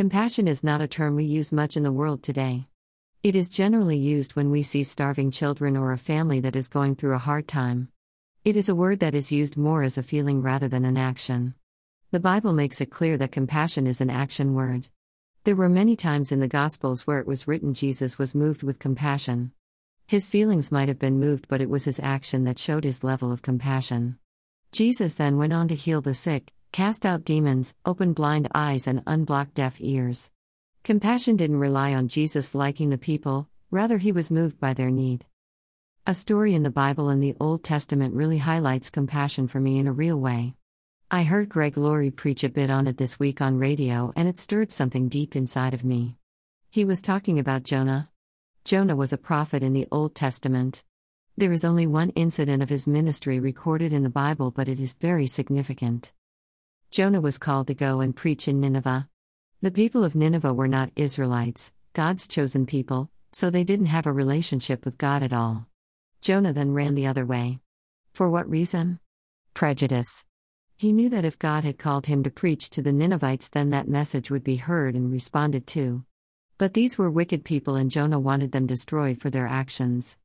Compassion is not a term we use much in the world today. It is generally used when we see starving children or a family that is going through a hard time. It is a word that is used more as a feeling rather than an action. The Bible makes it clear that compassion is an action word. There were many times in the Gospels where it was written Jesus was moved with compassion. His feelings might have been moved, but it was his action that showed his level of compassion. Jesus then went on to heal the sick, cast out demons, open blind eyes, and unblock deaf ears. Compassion didn't rely on Jesus liking the people, rather, he was moved by their need. A story in the Bible in the Old Testament really highlights compassion for me in a real way. I heard Greg Laurie preach a bit on it this week on radio, and it stirred something deep inside of me. He was talking about Jonah. Jonah was a prophet in the Old Testament. There is only one incident of his ministry recorded in the Bible, but it is very significant. Jonah was called to go and preach in Nineveh. The people of Nineveh were not Israelites, God's chosen people, so they didn't have a relationship with God at all. Jonah then ran the other way. For what reason? Prejudice. He knew that if God had called him to preach to the Ninevites, then that message would be heard and responded to. But these were wicked people, and Jonah wanted them destroyed for their actions.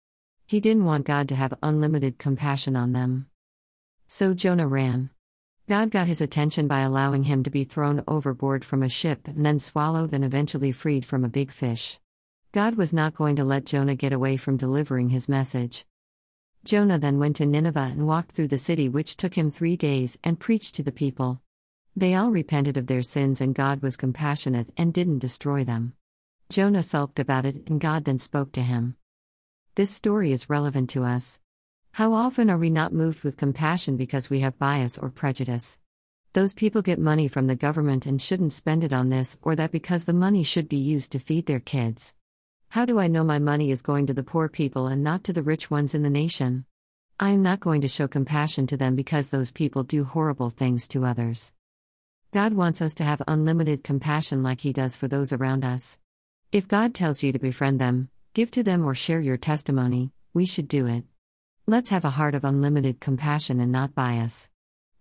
He didn't want God to have unlimited compassion on them. So Jonah ran. God got his attention by allowing him to be thrown overboard from a ship and then swallowed and eventually freed from a big fish. God was not going to let Jonah get away from delivering his message. Jonah then went to Nineveh and walked through the city, which took him three days, and preached to the people. They all repented of their sins, and God was compassionate and didn't destroy them. Jonah sulked about it, and God then spoke to him. This story is relevant to us. How often are we not moved with compassion because we have bias or prejudice? Those people get money from the government and shouldn't spend it on this, or that because the money should be used to feed their kids. How do I know my money is going to the poor people and not to the rich ones in the nation? I am not going to show compassion to them because those people do horrible things to others. God wants us to have unlimited compassion like He does for those around us. If God tells you to befriend them, give to them, or share your testimony, we should do it. Let's have a heart of unlimited compassion and not bias.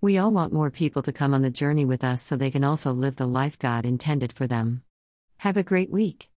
We all want more people to come on the journey with us so they can also live the life God intended for them. Have a great week.